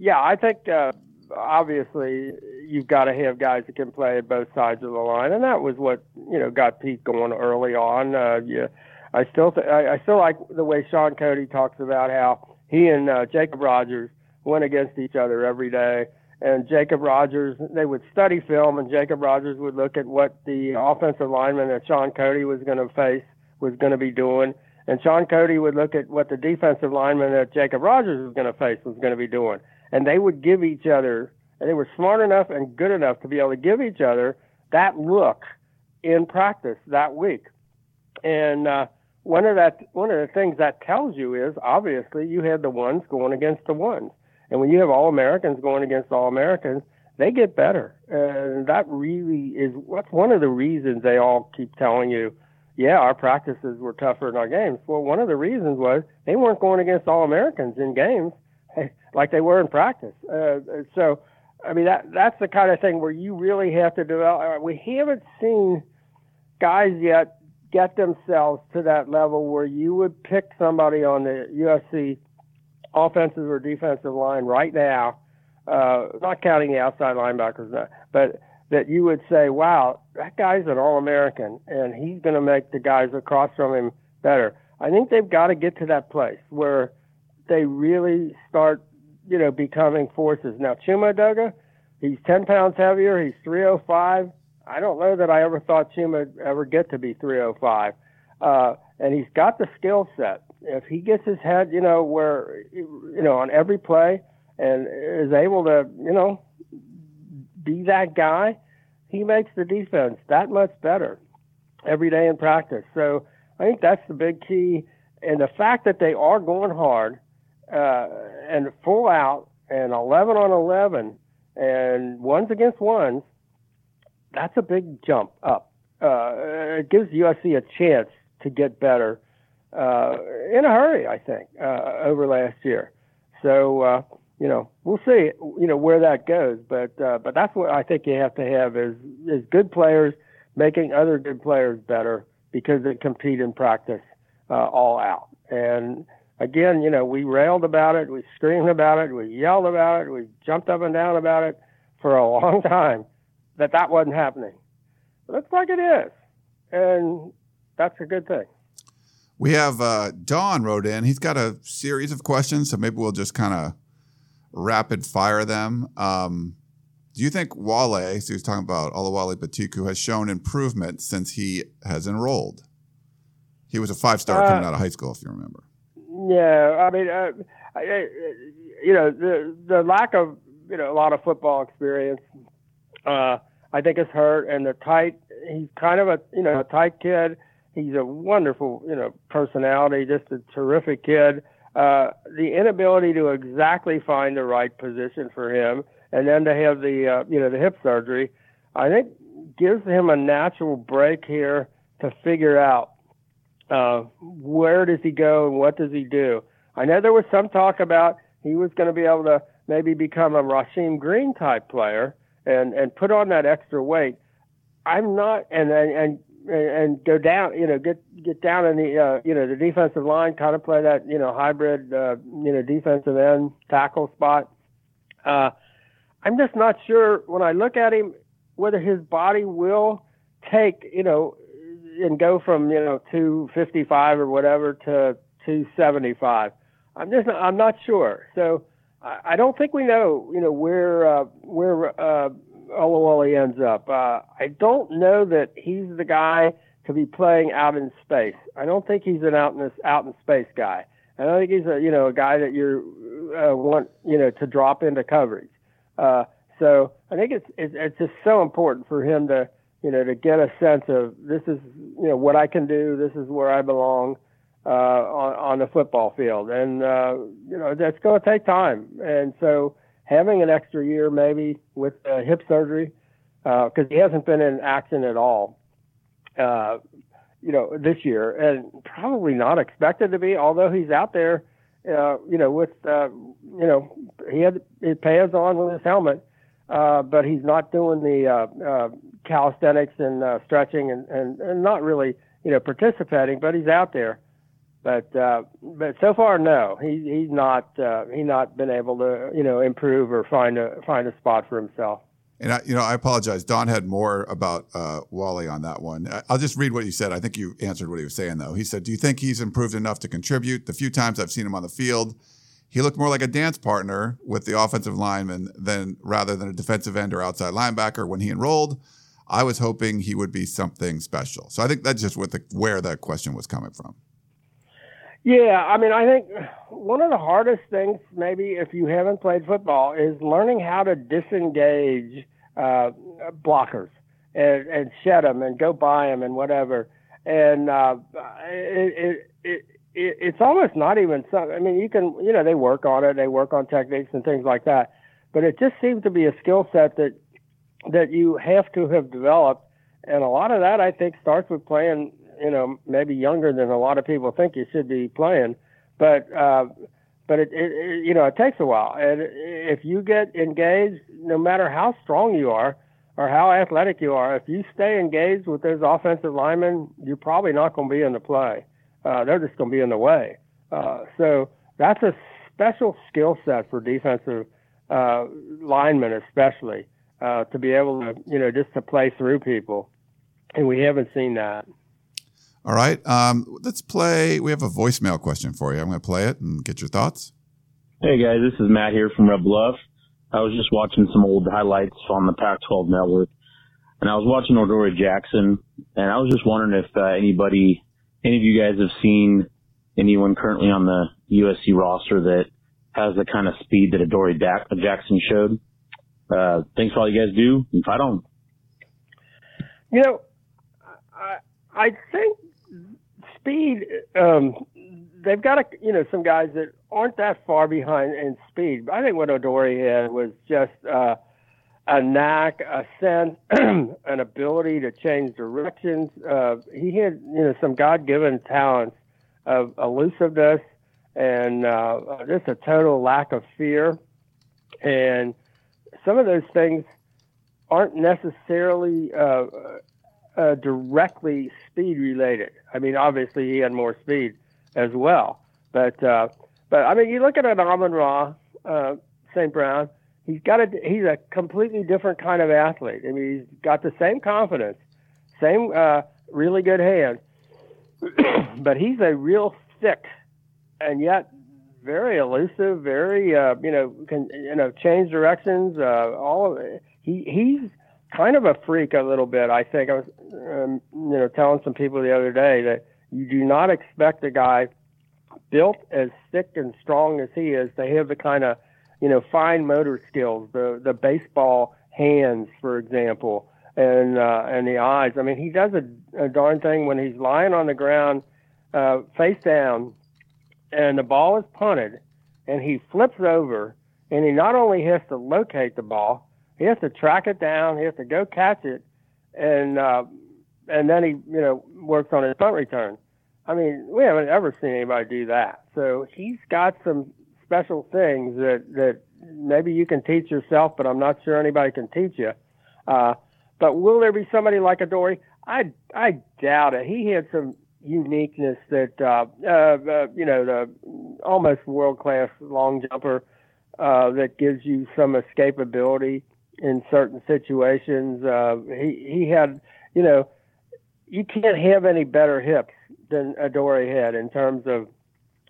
yeah, I think, uh, obviously you've got to have guys that can play at both sides of the line. And that was what, you know, got Pete going early on. Uh, yeah, I still, th- I, I still like the way Shaun Cody talks about how he and, uh, Jacob Rogers went against each other every day and Jacob Rogers, they would study film, and Jacob Rogers would look at what the offensive lineman that Shaun Cody was going to face was going to be doing, and Shaun Cody would look at what the defensive lineman that Jacob Rogers was going to face was going to be doing, and they would give each other, and they were smart enough and good enough to be able to give each other that look in practice that week, and uh, one of that one of the things that tells you is obviously you had the ones going against the ones and when you have all Americans going against all Americans, they get better. And that really is what's one of the reasons they all keep telling you, yeah, our practices were tougher than our games. Well, one of the reasons was they weren't going against all Americans in games like they were in practice. Uh, so, I mean, that that's the kind of thing where you really have to develop. Uh, we haven't seen guys yet get themselves to that level where you would pick somebody on the USC offensive or defensive line right now, uh, not counting the outside linebackers, but that you would say, wow, that guy's an All American and he's going to make the guys across from him better. I think they've got to get to that place where they really start, you know, becoming forces. Now, Chuma Edoga, he's 10 pounds heavier, he's 305. I don't know that I ever thought Chuma would ever get to be 305. Uh, and he's got the skill set if he gets his head, you know, where you know on every play and is able to, you know, be that guy, he makes the defense that much better every day in practice. So I think that's the big key, and the fact that they are going hard uh, and full out and 11 on 11 and ones against ones, that's a big jump up. Uh, it gives USC a chance to get better uh, in a hurry, I think, uh, over last year. So, uh, you know, we'll see, you know, where that goes. But, uh, but that's what I think you have to have is, is good players making other good players better because they compete in practice, uh, all out. And again, you know, we railed about it, we screamed about it, we yelled about it, we jumped up and down about it for a long time that that wasn't happening. But looks like it is. And that's a good thing. We have uh, Don wrote in. He's got a series of questions, so maybe we'll just kind of rapid fire them. Um, do you think Wale, so he's talking about Oluwole Betiku, has shown improvement since he has enrolled? He was a five star uh, coming out of high school, if you remember. Yeah, I mean, uh, I, you know, the the lack of you know a lot of football experience, uh, I think has hurt, and the tight. He's kind of a you know a tight kid He's a wonderful, you know, personality, just a terrific kid. Uh, the inability to exactly find the right position for him, and then to have the, uh, you know, the hip surgery, I think gives him a natural break here to figure out uh, where does he go and what does he do. I know there was some talk about he was going to be able to maybe become a Rasheem Green type player and and put on that extra weight. I'm not, and and, and go down, you know, get get down in the uh, you know the defensive line, kind of play that you know hybrid uh, you know defensive end tackle spot. Uh, I'm just not sure when I look at him whether his body will take you know and go from you know 255 or whatever to 275. I'm just I'm not sure. So I, I don't think we know you know where uh, where uh, Oluwole ends up. Uh, I don't know that he's the guy to be playing out in space. I don't think he's an out in this, out in space guy. I don't think he's a you know a guy that you uh, want you know to drop into coverage. Uh, so I think it's, it's it's just so important for him to you know to get a sense of this is you know what I can do. This is where I belong uh, on on the football field, and uh, you know that's going to take time. And so having an extra year maybe with uh, hip surgery because uh, he hasn't been in action at all, uh, you know, this year, and probably not expected to be. Although he's out there, uh, you know, with uh, you know, he had his pads on with his helmet, uh, but he's not doing the uh, uh, calisthenics and uh, stretching and, and and not really, you know, participating. But he's out there. But uh, but so far, no, he he's not uh, he's not been able to you know improve or find a find a spot for himself. And I, you know, I apologize. Don had more about uh, Wally on that one. I'll just read what you said. I think you answered what he was saying, though. He said, "Do you think he's improved enough to contribute? The few times I've seen him on the field, he looked more like a dance partner with the offensive lineman than rather than a defensive end or outside linebacker when he enrolled. I was hoping he would be something special. So I think that's just what the, where that question was coming from. Yeah, I mean, I think one of the hardest things, maybe if you haven't played football, is learning how to disengage uh, blockers and, and shed them and go by them and whatever. And uh, it, it, it, it, it's almost not even something. I mean, you can, you know, they work on it, they work on techniques and things like that. But it just seems to be a skill set that that you have to have developed, and a lot of that I think starts with playing. You know, maybe younger than a lot of people think you should be playing, but uh, but it, it, it you know it takes a while. And if you get engaged, no matter how strong you are or how athletic you are, if you stay engaged with those offensive linemen, you're probably not going to be in the play uh, they're just going to be in the way. Uh, so that's a special skill set for defensive uh, linemen, especially uh, to be able to, you know, just to play through people. And we haven't seen that. All right. Um, let's play. We have a voicemail question for you. I'm going to play it and get your thoughts. Hey, guys. This is Matt here from Red Bluff. I was just watching some old highlights on the Pac 12 network, and I was watching Adoree Jackson, and I was just wondering if uh, anybody any of you guys have seen anyone currently on the USC roster that has the kind of speed that Adoree Jackson showed. Uh, thanks for all you guys do. If I don't, you know, I I think speed. Um, they've got a, you know some guys that aren't that far behind in speed. I think what Adoree had was just. Uh, a knack, a sense, an ability to change directions. Uh, he had, you know, some God-given talents of elusiveness and uh, just a total lack of fear. And some of those things aren't necessarily uh, uh, directly speed related. I mean, obviously he had more speed as well, but uh, but I mean, you look at an Amon Ra, uh, St. Brown he's got a he's a completely different kind of athlete. I mean, he's got the same confidence, same uh, really good hands, but he's a real thick, and yet very elusive, very uh, you know can you know change directions. Uh, all of it. He he's kind of a freak a little bit. I think I was um, you know telling some people the other day that you do not expect a guy built as thick and strong as he is to have the kind of you know, fine motor skills, the the baseball hands, for example, and uh, and the eyes. I mean, he does a, a darn thing when he's lying on the ground, uh, face down, and the ball is punted, and he flips over, and he not only has to locate the ball, he has to track it down, he has to go catch it, and uh, and then he you know works on his punt return. I mean, we haven't ever seen anybody do that. So he's got some special things that that maybe you can teach yourself, but I'm not sure anybody can teach you. Uh, but will there be somebody like Adoree? I I doubt it. He had some uniqueness that uh, uh, uh, you know the almost world class long jumper uh, that gives you some escapability in certain situations. Uh, he he had you know you can't have any better hips than Adoree had in terms of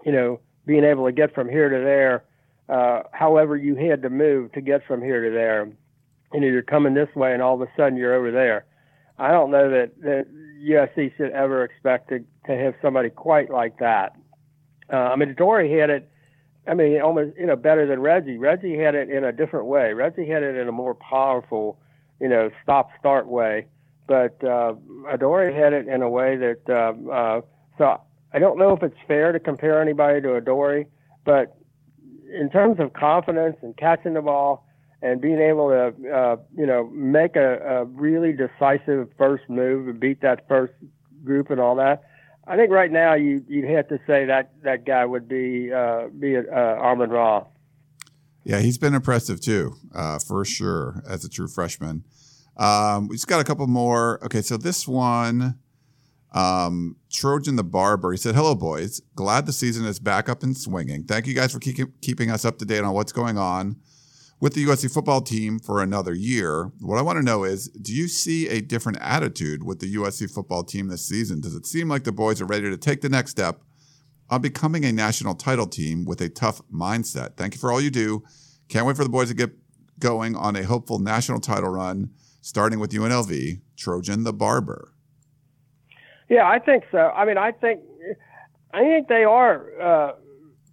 you know being able to get from here to there, uh, however you had to move to get from here to there. You know, you're coming this way and all of a sudden you're over there. I don't know that, that USC should ever expect to, to have somebody quite like that. Uh, I mean, Dory had it, I mean, almost, you know, better than Reggie. Reggie had it in a different way. Reggie had it in a more powerful, you know, stop start way. But uh, Adoree had it in a way that, uh, uh, so I don't know if it's fair to compare anybody to Adoree, but in terms of confidence and catching the ball and being able to, uh, you know, make a, a really decisive first move and beat that first group and all that, I think right now you you'd have to say that that guy would be uh, be uh, Amon Ra. Yeah, he's been impressive too, uh, for sure, as a true freshman. Um, we just got a couple more. Okay, so this one. Um, Trojan the Barber, he said, Hello, boys. Glad the season is back up and swinging. Thank you guys for keep, keeping us up to date on what's going on with the USC football team for another year. What I want to know is do you see a different attitude with the USC football team this season? Does it seem like the boys are ready to take the next step on becoming a national title team with a tough mindset. Thank you for all you do. Can't wait for the boys to get going on a hopeful national title run, starting with UNLV, Trojan the Barber. Yeah, I think so. I mean, I think I think they are uh,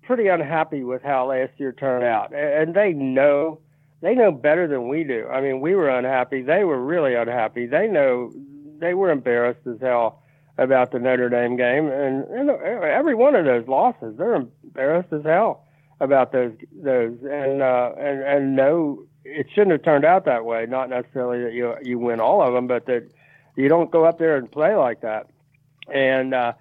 pretty unhappy with how last year turned out, and they know they know better than we do. I mean, we were unhappy; they were really unhappy. They know they were embarrassed as hell about the Notre Dame game, and, and every one of those losses, they're embarrassed as hell about those those, and uh, and and no, it shouldn't have turned out that way. Not necessarily that you you win all of them, but that you don't go up there and play like that. And uh,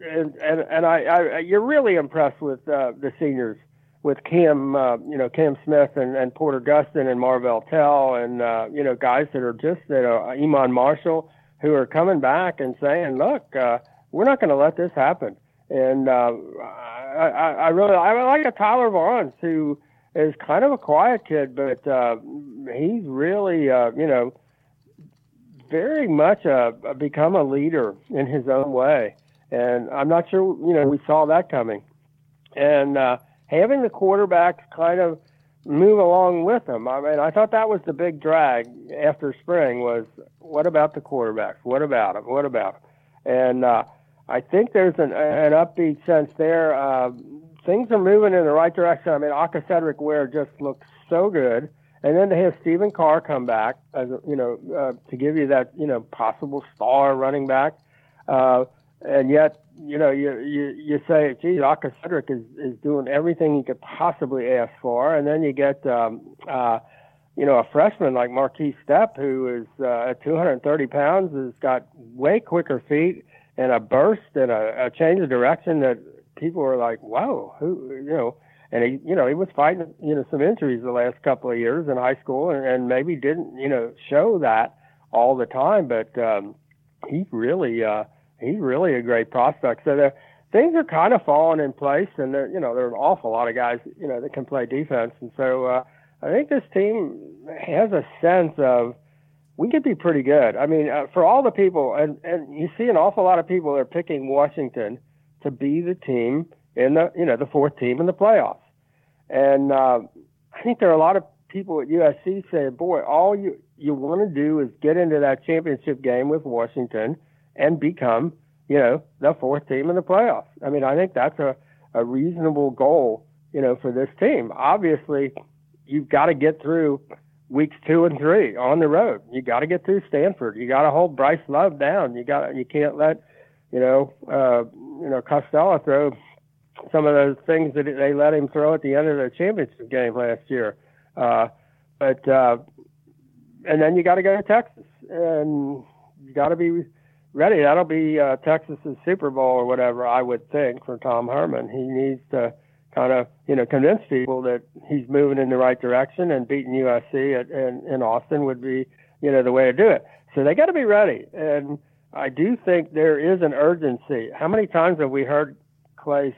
and and, and I, I you're really impressed with uh, the seniors with Cam, uh, you know, Cam Smith and, and Porter Gustin and Marvell Tell and, uh, you know, guys that are just, you know, Iman Marshall who are coming back and saying, look, uh, we're not going to let this happen. And, uh, I, I, I really, I like a Tyler Vaughns who is kind of a quiet kid, but, uh, he's really, uh, you know, very much a, a become a leader in his own way. And I'm not sure, you know, we saw that coming. And, uh, having the quarterbacks kind of move along with them. I mean, I thought that was the big drag after spring was what about the quarterbacks? What about them? What about them? And uh, I think there's an, an upbeat sense there. Uh, things are moving in the right direction. I mean, Aca'Cedric Ware just looks so good. And then to have Stephen Carr come back, as a, you know, uh, to give you that, you know, possible star running back. Uh, and yet you know, you you you say, geez, Aka Cedric is is doing everything he could possibly ask for, and then you get, um, uh, you know, a freshman like Markese Stepp who is uh, at 230 pounds, has got way quicker feet and a burst and a, a change of direction that people are like, whoa, who, you know. And he, you know, he was fighting, you know, some injuries the last couple of years in high school, and, and maybe didn't, you know, show that all the time. But um, he really, uh, he's really a great prospect. So the things are kind of falling in place, and you know, there are an awful lot of guys, you know, that can play defense, and so uh, I think this team has a sense of we could be pretty good. I mean, uh, for all the people, and and you see an awful lot of people are picking Washington to be the team in the, you know, the fourth team in the playoffs, and uh, I think there are a lot of people at USC saying, "Boy, all you you want to do is get into that championship game with Washington." And become, you know, the fourth team in the playoffs. I mean, I think that's a, a reasonable goal, you know, for this team. Obviously, you've got to get through weeks two and three on the road. You got to get through Stanford. You got to hold Bryce Love down. You got you can't let, you know, uh, you know Costello throw some of those things that they let him throw at the end of the championship game last year. Uh, but uh, and then you got to go to Texas, and you got to be ready. That'll be uh, Texas's Super Bowl or whatever, I would think, for Tom Herman. He needs to kind of, you know, convince people that he's moving in the right direction and beating USC at, in, in Austin would be, you know, the way to do it. So they got to be ready. And I do think there is an urgency. How many times have we heard Clay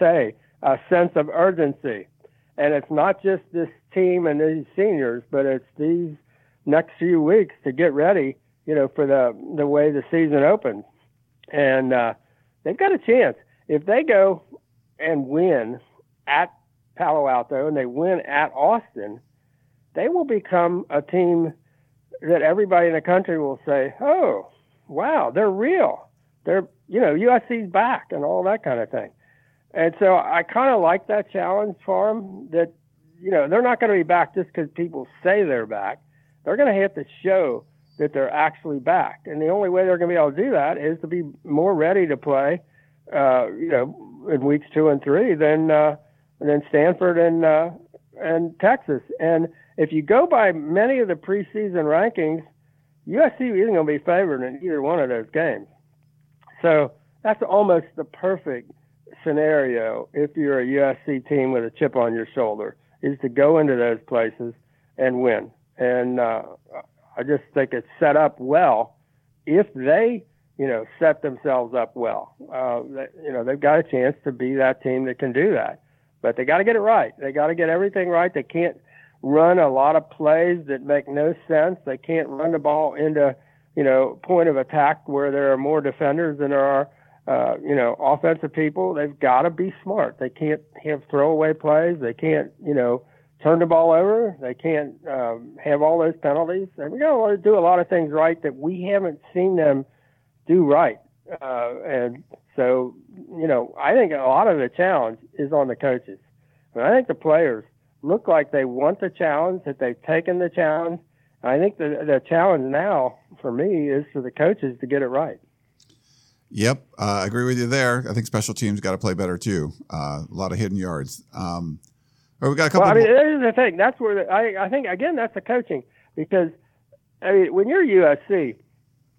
say a sense of urgency? And it's not just this team and these seniors, but it's these next few weeks to get ready you know, for the the way the season opens, and uh, they've got a chance if they go and win at Palo Alto and they win at Austin, they will become a team that everybody in the country will say, "Oh, wow, they're real. They're you know USC's back and all that kind of thing." And so I kind of like that challenge for them. That you know they're not going to be back just because people say they're back. They're going to have to show that they're actually back. And the only way they're going to be able to do that is to be more ready to play, uh, you know, in weeks two and three than uh, than Stanford and uh, and Texas. And if you go by many of the preseason rankings, USC isn't going to be favored in either one of those games. So that's almost the perfect scenario if you're a USC team with a chip on your shoulder is to go into those places and win. And uh, I just think it's set up well. If they, you know, set themselves up well, uh, you know, they've got a chance to be that team that can do that. But they got to get it right. They got to get everything right. They can't run a lot of plays that make no sense. They can't run the ball into, you know, point of attack where there are more defenders than there are uh, you know, offensive people, they've got to be smart. They can't have throwaway plays. They can't, you know, turn the ball over. They can't um, have all those penalties. And we got to do a lot of things right that we haven't seen them do right. Uh, and so, you know, I think a lot of the challenge is on the coaches. But I think the players look like they want the challenge, that they've taken the challenge. And I think the the challenge now for me is for the coaches to get it right. Yep, uh, I agree with you there. I think special teams got to play better too. Uh, a lot of hidden yards. Um, we got a couple. Well, I mean, there's the thing. That's where the, I I think again that's the coaching because I mean when you're USC,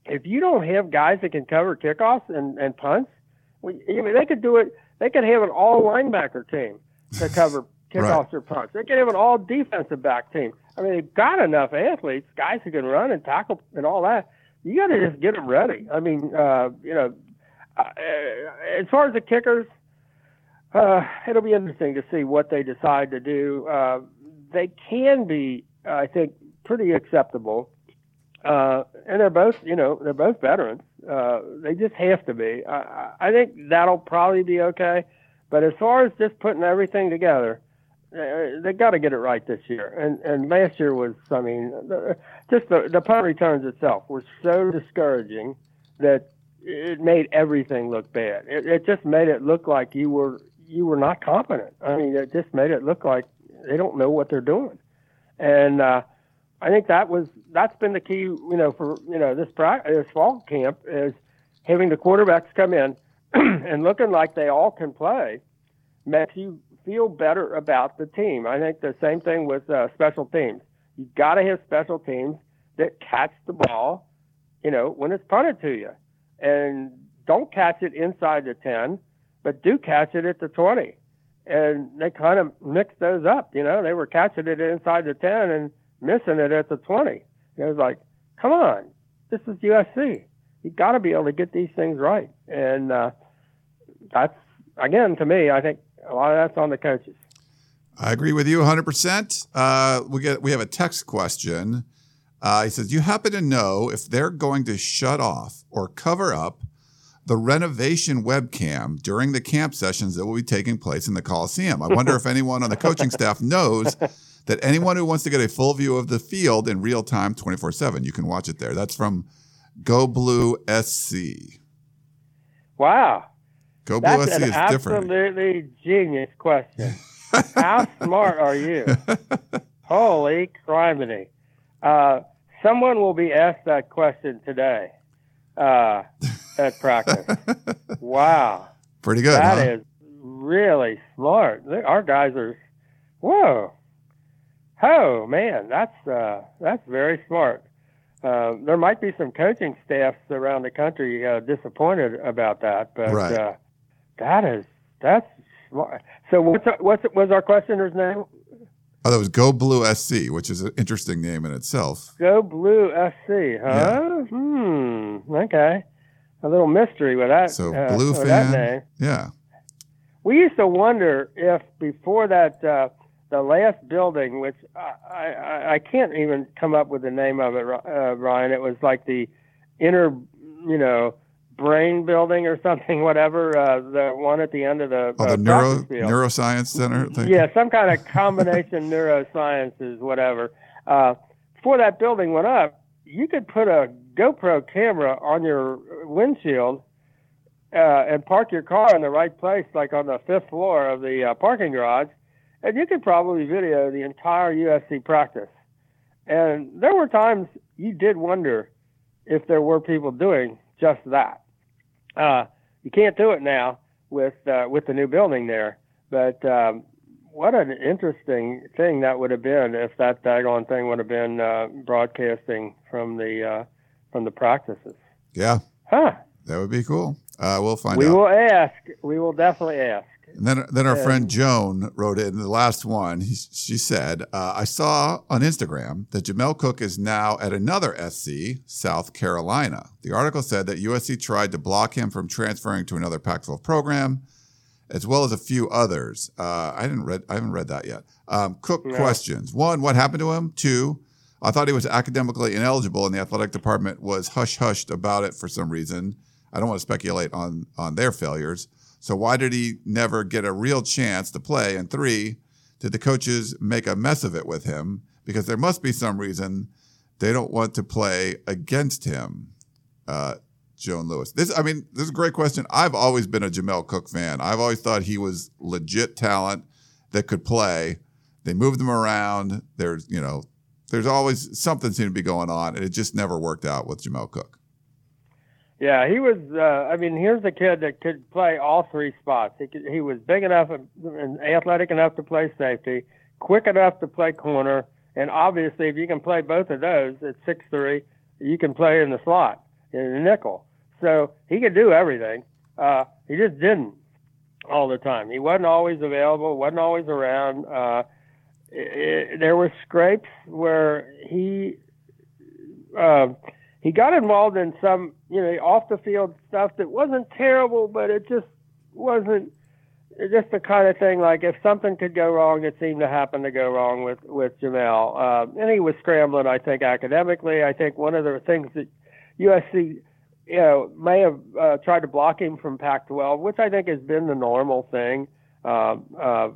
if you don't have guys that can cover kickoffs and and punts, I mean they could do it. They could have an all linebacker team to cover kickoffs right. or punts. They could have an all defensive back team. I mean, they've got enough athletes, guys who can run and tackle and all that. You got to just get them ready. I mean, uh, you know, uh, as far as the kickers, uh, it'll be interesting to see what they decide to do. Uh, they can be, I think, pretty acceptable. Uh, and they're both, you know, they're both veterans. Uh, they just have to be. I, I think that'll probably be okay. But as far as just putting everything together, uh, they got to get it right this year. And and last year was, I mean, just the the punt returns itself were so discouraging that it made everything look bad. It, it just made it look like you were you were not competent. I mean, it just made it look like they don't know what they're doing. And uh, I think that was that's been the key, you know, for you know this this fall camp is having the quarterbacks come in and looking like they all can play makes you feel better about the team. I think the same thing with uh, special teams. You've got to have special teams that catch the ball, you know, when it's punted to you, and don't catch it inside the ten, but do catch it at the twenty. And they kind of mixed those up. You know, they were catching it inside the ten and missing it at the twenty. And It was like, come on, this is USC. You got to be able to get these things right, and uh, that's again to me. I think a lot of that's on the coaches. I agree with you 100%. Uh, we get we have a text question. Uh, he says, Do "You happen to know if they're going to shut off or cover up the renovation webcam during the camp sessions that will be taking place in the Coliseum? I wonder if anyone on the coaching staff knows that anyone who wants to get a full view of the field in real time, 24 seven, you can watch it there. That's from Go Blue SC. Wow, Go Blue That's SC an is different. absolutely genius question. How smart are you? Holy criminy. Uh, someone will be asked that question today uh, at practice. wow. Pretty good. That huh? is really smart. Our guys are, whoa. Oh man, that's uh, that's very smart. Uh, there might be some coaching staffs around the country uh, disappointed about that, but Right. uh, that is that's smart. So what's our, what's was our questioner's name? Oh, that was Go Blue SC, which is an interesting name in itself. Go Blue SC, huh? Hmm. Okay. A little mystery with that. So uh, Blue with that fan. name. Yeah. We used to wonder if before that, uh, the last building, which I, I, I can't even come up with the name of it, uh, Ryan. It was like the inner, you know, brain building or something, whatever. Uh, the one at the end of the Oh, uh, the neuro field. neuroscience center thing. Yeah, some kind of combination neurosciences, whatever. Uh, before that building went up, you could put a GoPro camera on your windshield uh, and park your car in the right place, like on the fifth floor of the uh, parking garage, and you could probably video the entire USC practice. And there were times you did wonder if there were people doing just that. Uh, you can't do it now with uh, with the new building there, but um, what an interesting thing that would have been if that daggone thing would have been uh, broadcasting from the uh, from the practices. Yeah, Huh. that would be cool. Uh, we'll find We out. will ask. We will definitely ask. And then, then our friend Joan wrote in the last one. He, she said, uh, "I saw on Instagram that Jamel Cook is now at another SC, South Carolina. The article said that USC tried to block him from transferring to another Pac-12 program, as well as a few others. Uh, I didn't read. I haven't read that yet. Um, Cook No. questions: One, what happened to him? Two, I thought he was academically ineligible, and the athletic department was hush hushed about it for some reason. I don't want to speculate on on their failures. So why did he never get a real chance to play? And three, did the coaches make a mess of it with him? Because there must be some reason they don't want to play against him. Uh, Joan Lewis. This, I mean, this is a great question. I've always been a Jamel Cook fan. I've always thought he was legit talent that could play. They moved him around. There's, you know, there's always something seemed to be going on, and it just never worked out with Jamel Cook. Yeah, he was. Uh, I mean, here's a kid that could play all three spots. He could, he was big enough and athletic enough to play safety, quick enough to play corner, and obviously, if you can play both of those at six three, you can play in the slot in the nickel. So he could do everything. Uh, he just didn't all the time. He wasn't always available. wasn't always around. Uh, there were scrapes where he. Uh, he got involved in some, you know, off the field stuff that wasn't terrible, but it just wasn't just the kind of thing like if something could go wrong, it seemed to happen to go wrong with with Jamel. Uh, and he was scrambling, I think, academically. I think one of the things that USC, you know, may have uh, tried to block him from Pac-12, which I think has been the normal thing uh, uh,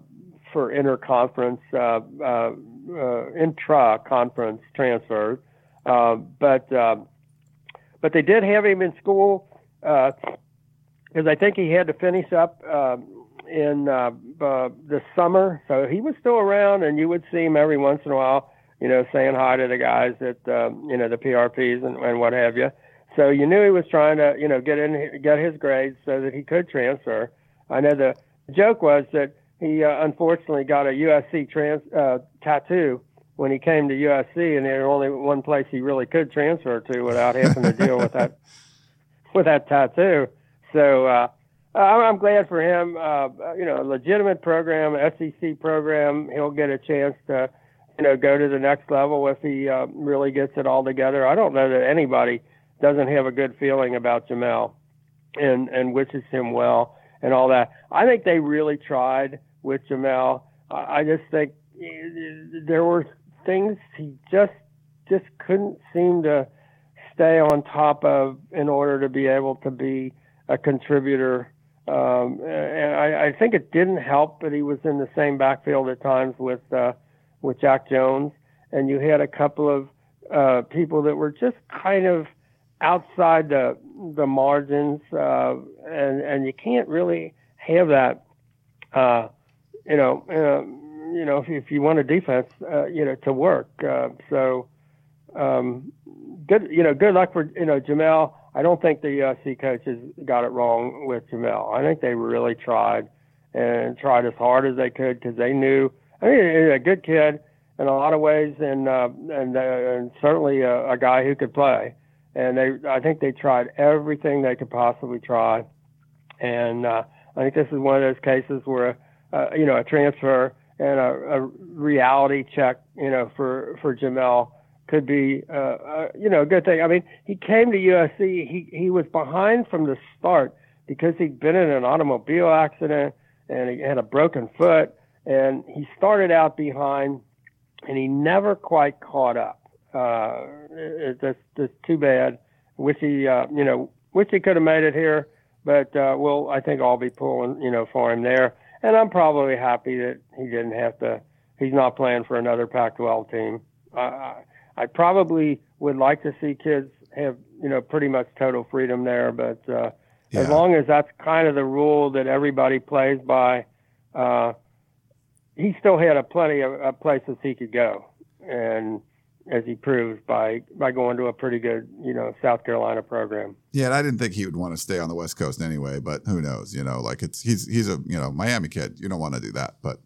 for interconference, uh, uh, uh, intra-conference transfers. Uh, but uh, but they did have him in school because uh, I think he had to finish up uh, in the summer, so he was still around, and you would see him every once in a while, you know, saying hi to the guys at uh, you know the PRPs and, and what have you. So you knew he was trying to you know get in get his grades so that he could transfer. I know the joke was that he uh, unfortunately got a USC trans uh, tattoo when he came to USC, and there was only one place he really could transfer to without having to deal with that with that tattoo. So uh, I'm glad for him. Uh, you know, a legitimate program, SEC program. He'll get a chance to you know go to the next level if he uh, really gets it all together. I don't know that anybody doesn't have a good feeling about Jamel and and wishes him well and all that. I think they really tried with Jamel. I just think there were things he just just couldn't seem to stay on top of in order to be able to be a contributor. Um, and I, I think it didn't help that he was in the same backfield at times with uh, with Jack Jones, and you had a couple of uh, people that were just kind of outside the the margins, uh, and and you can't really have that, uh, you know, uh, you know, if, if you want a defense, uh, you know, to work. Uh, so, um, good, you know, good luck for, you know, Jamel. I don't think the USC coaches got it wrong with Jamel. I think they really tried and tried as hard as they could because they knew, I mean, a good kid in a lot of ways and, uh, and, uh, and certainly a, a guy who could play. And they, I think they tried everything they could possibly try. And, uh, I think this is one of those cases where, uh, you know, a transfer and a, a reality check, you know, for for Jamel could be, uh, uh, you know, a good thing. I mean, he came to USC. He he was behind from the start because he'd been in an automobile accident and he had a broken foot, and he started out behind, and he never quite caught up. Uh, it, just too bad. Wish he, uh, you know, wish he could have made it here, but uh, we'll I think I'll be pulling, you know, for him there and I'm probably happy that he didn't have to. He's not playing for another Pac-12 team. Uh, I probably would like to see kids have you know pretty much total freedom there, but uh, yeah. as long as that's kind of the rule that everybody plays by, uh, he still had a plenty of, of places he could go, and as he proved by by going to a pretty good you know South Carolina program. Yeah, and I didn't think he would want to stay on the West Coast anyway, but who knows? You know, like it's he's he's a you know Miami kid. You don't want to do that, but.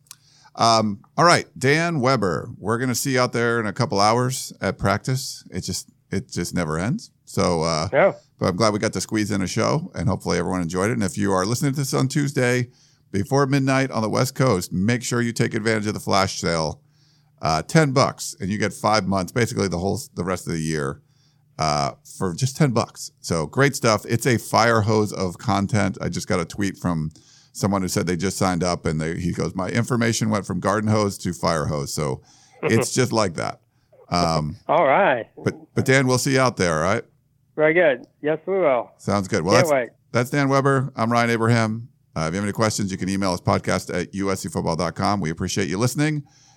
Um, all right, Dan Weber, we're gonna see you out there in a couple hours at practice. It just it just never ends. So uh, yeah. but I'm glad we got to squeeze in a show and hopefully everyone enjoyed it. And if you are listening to this on Tuesday before midnight on the West Coast, make sure you take advantage of the flash sale uh, 10 bucks and you get five months, basically the whole, the rest of the year, uh, for just 10 bucks. So great stuff. It's a fire hose of content. I just got a tweet from someone who said they just signed up and they, he goes, my information went from garden hose to fire hose. So it's just like that. Um, all right. But, but Dan, we'll see you out there. All right. Very good. Yes, we will. Sounds good. Well, Can't that's, wait. that's Dan Weber. I'm Ryan Abraham. Uh, if you have any questions, you can email us podcast at uscfootball.com. We appreciate you listening,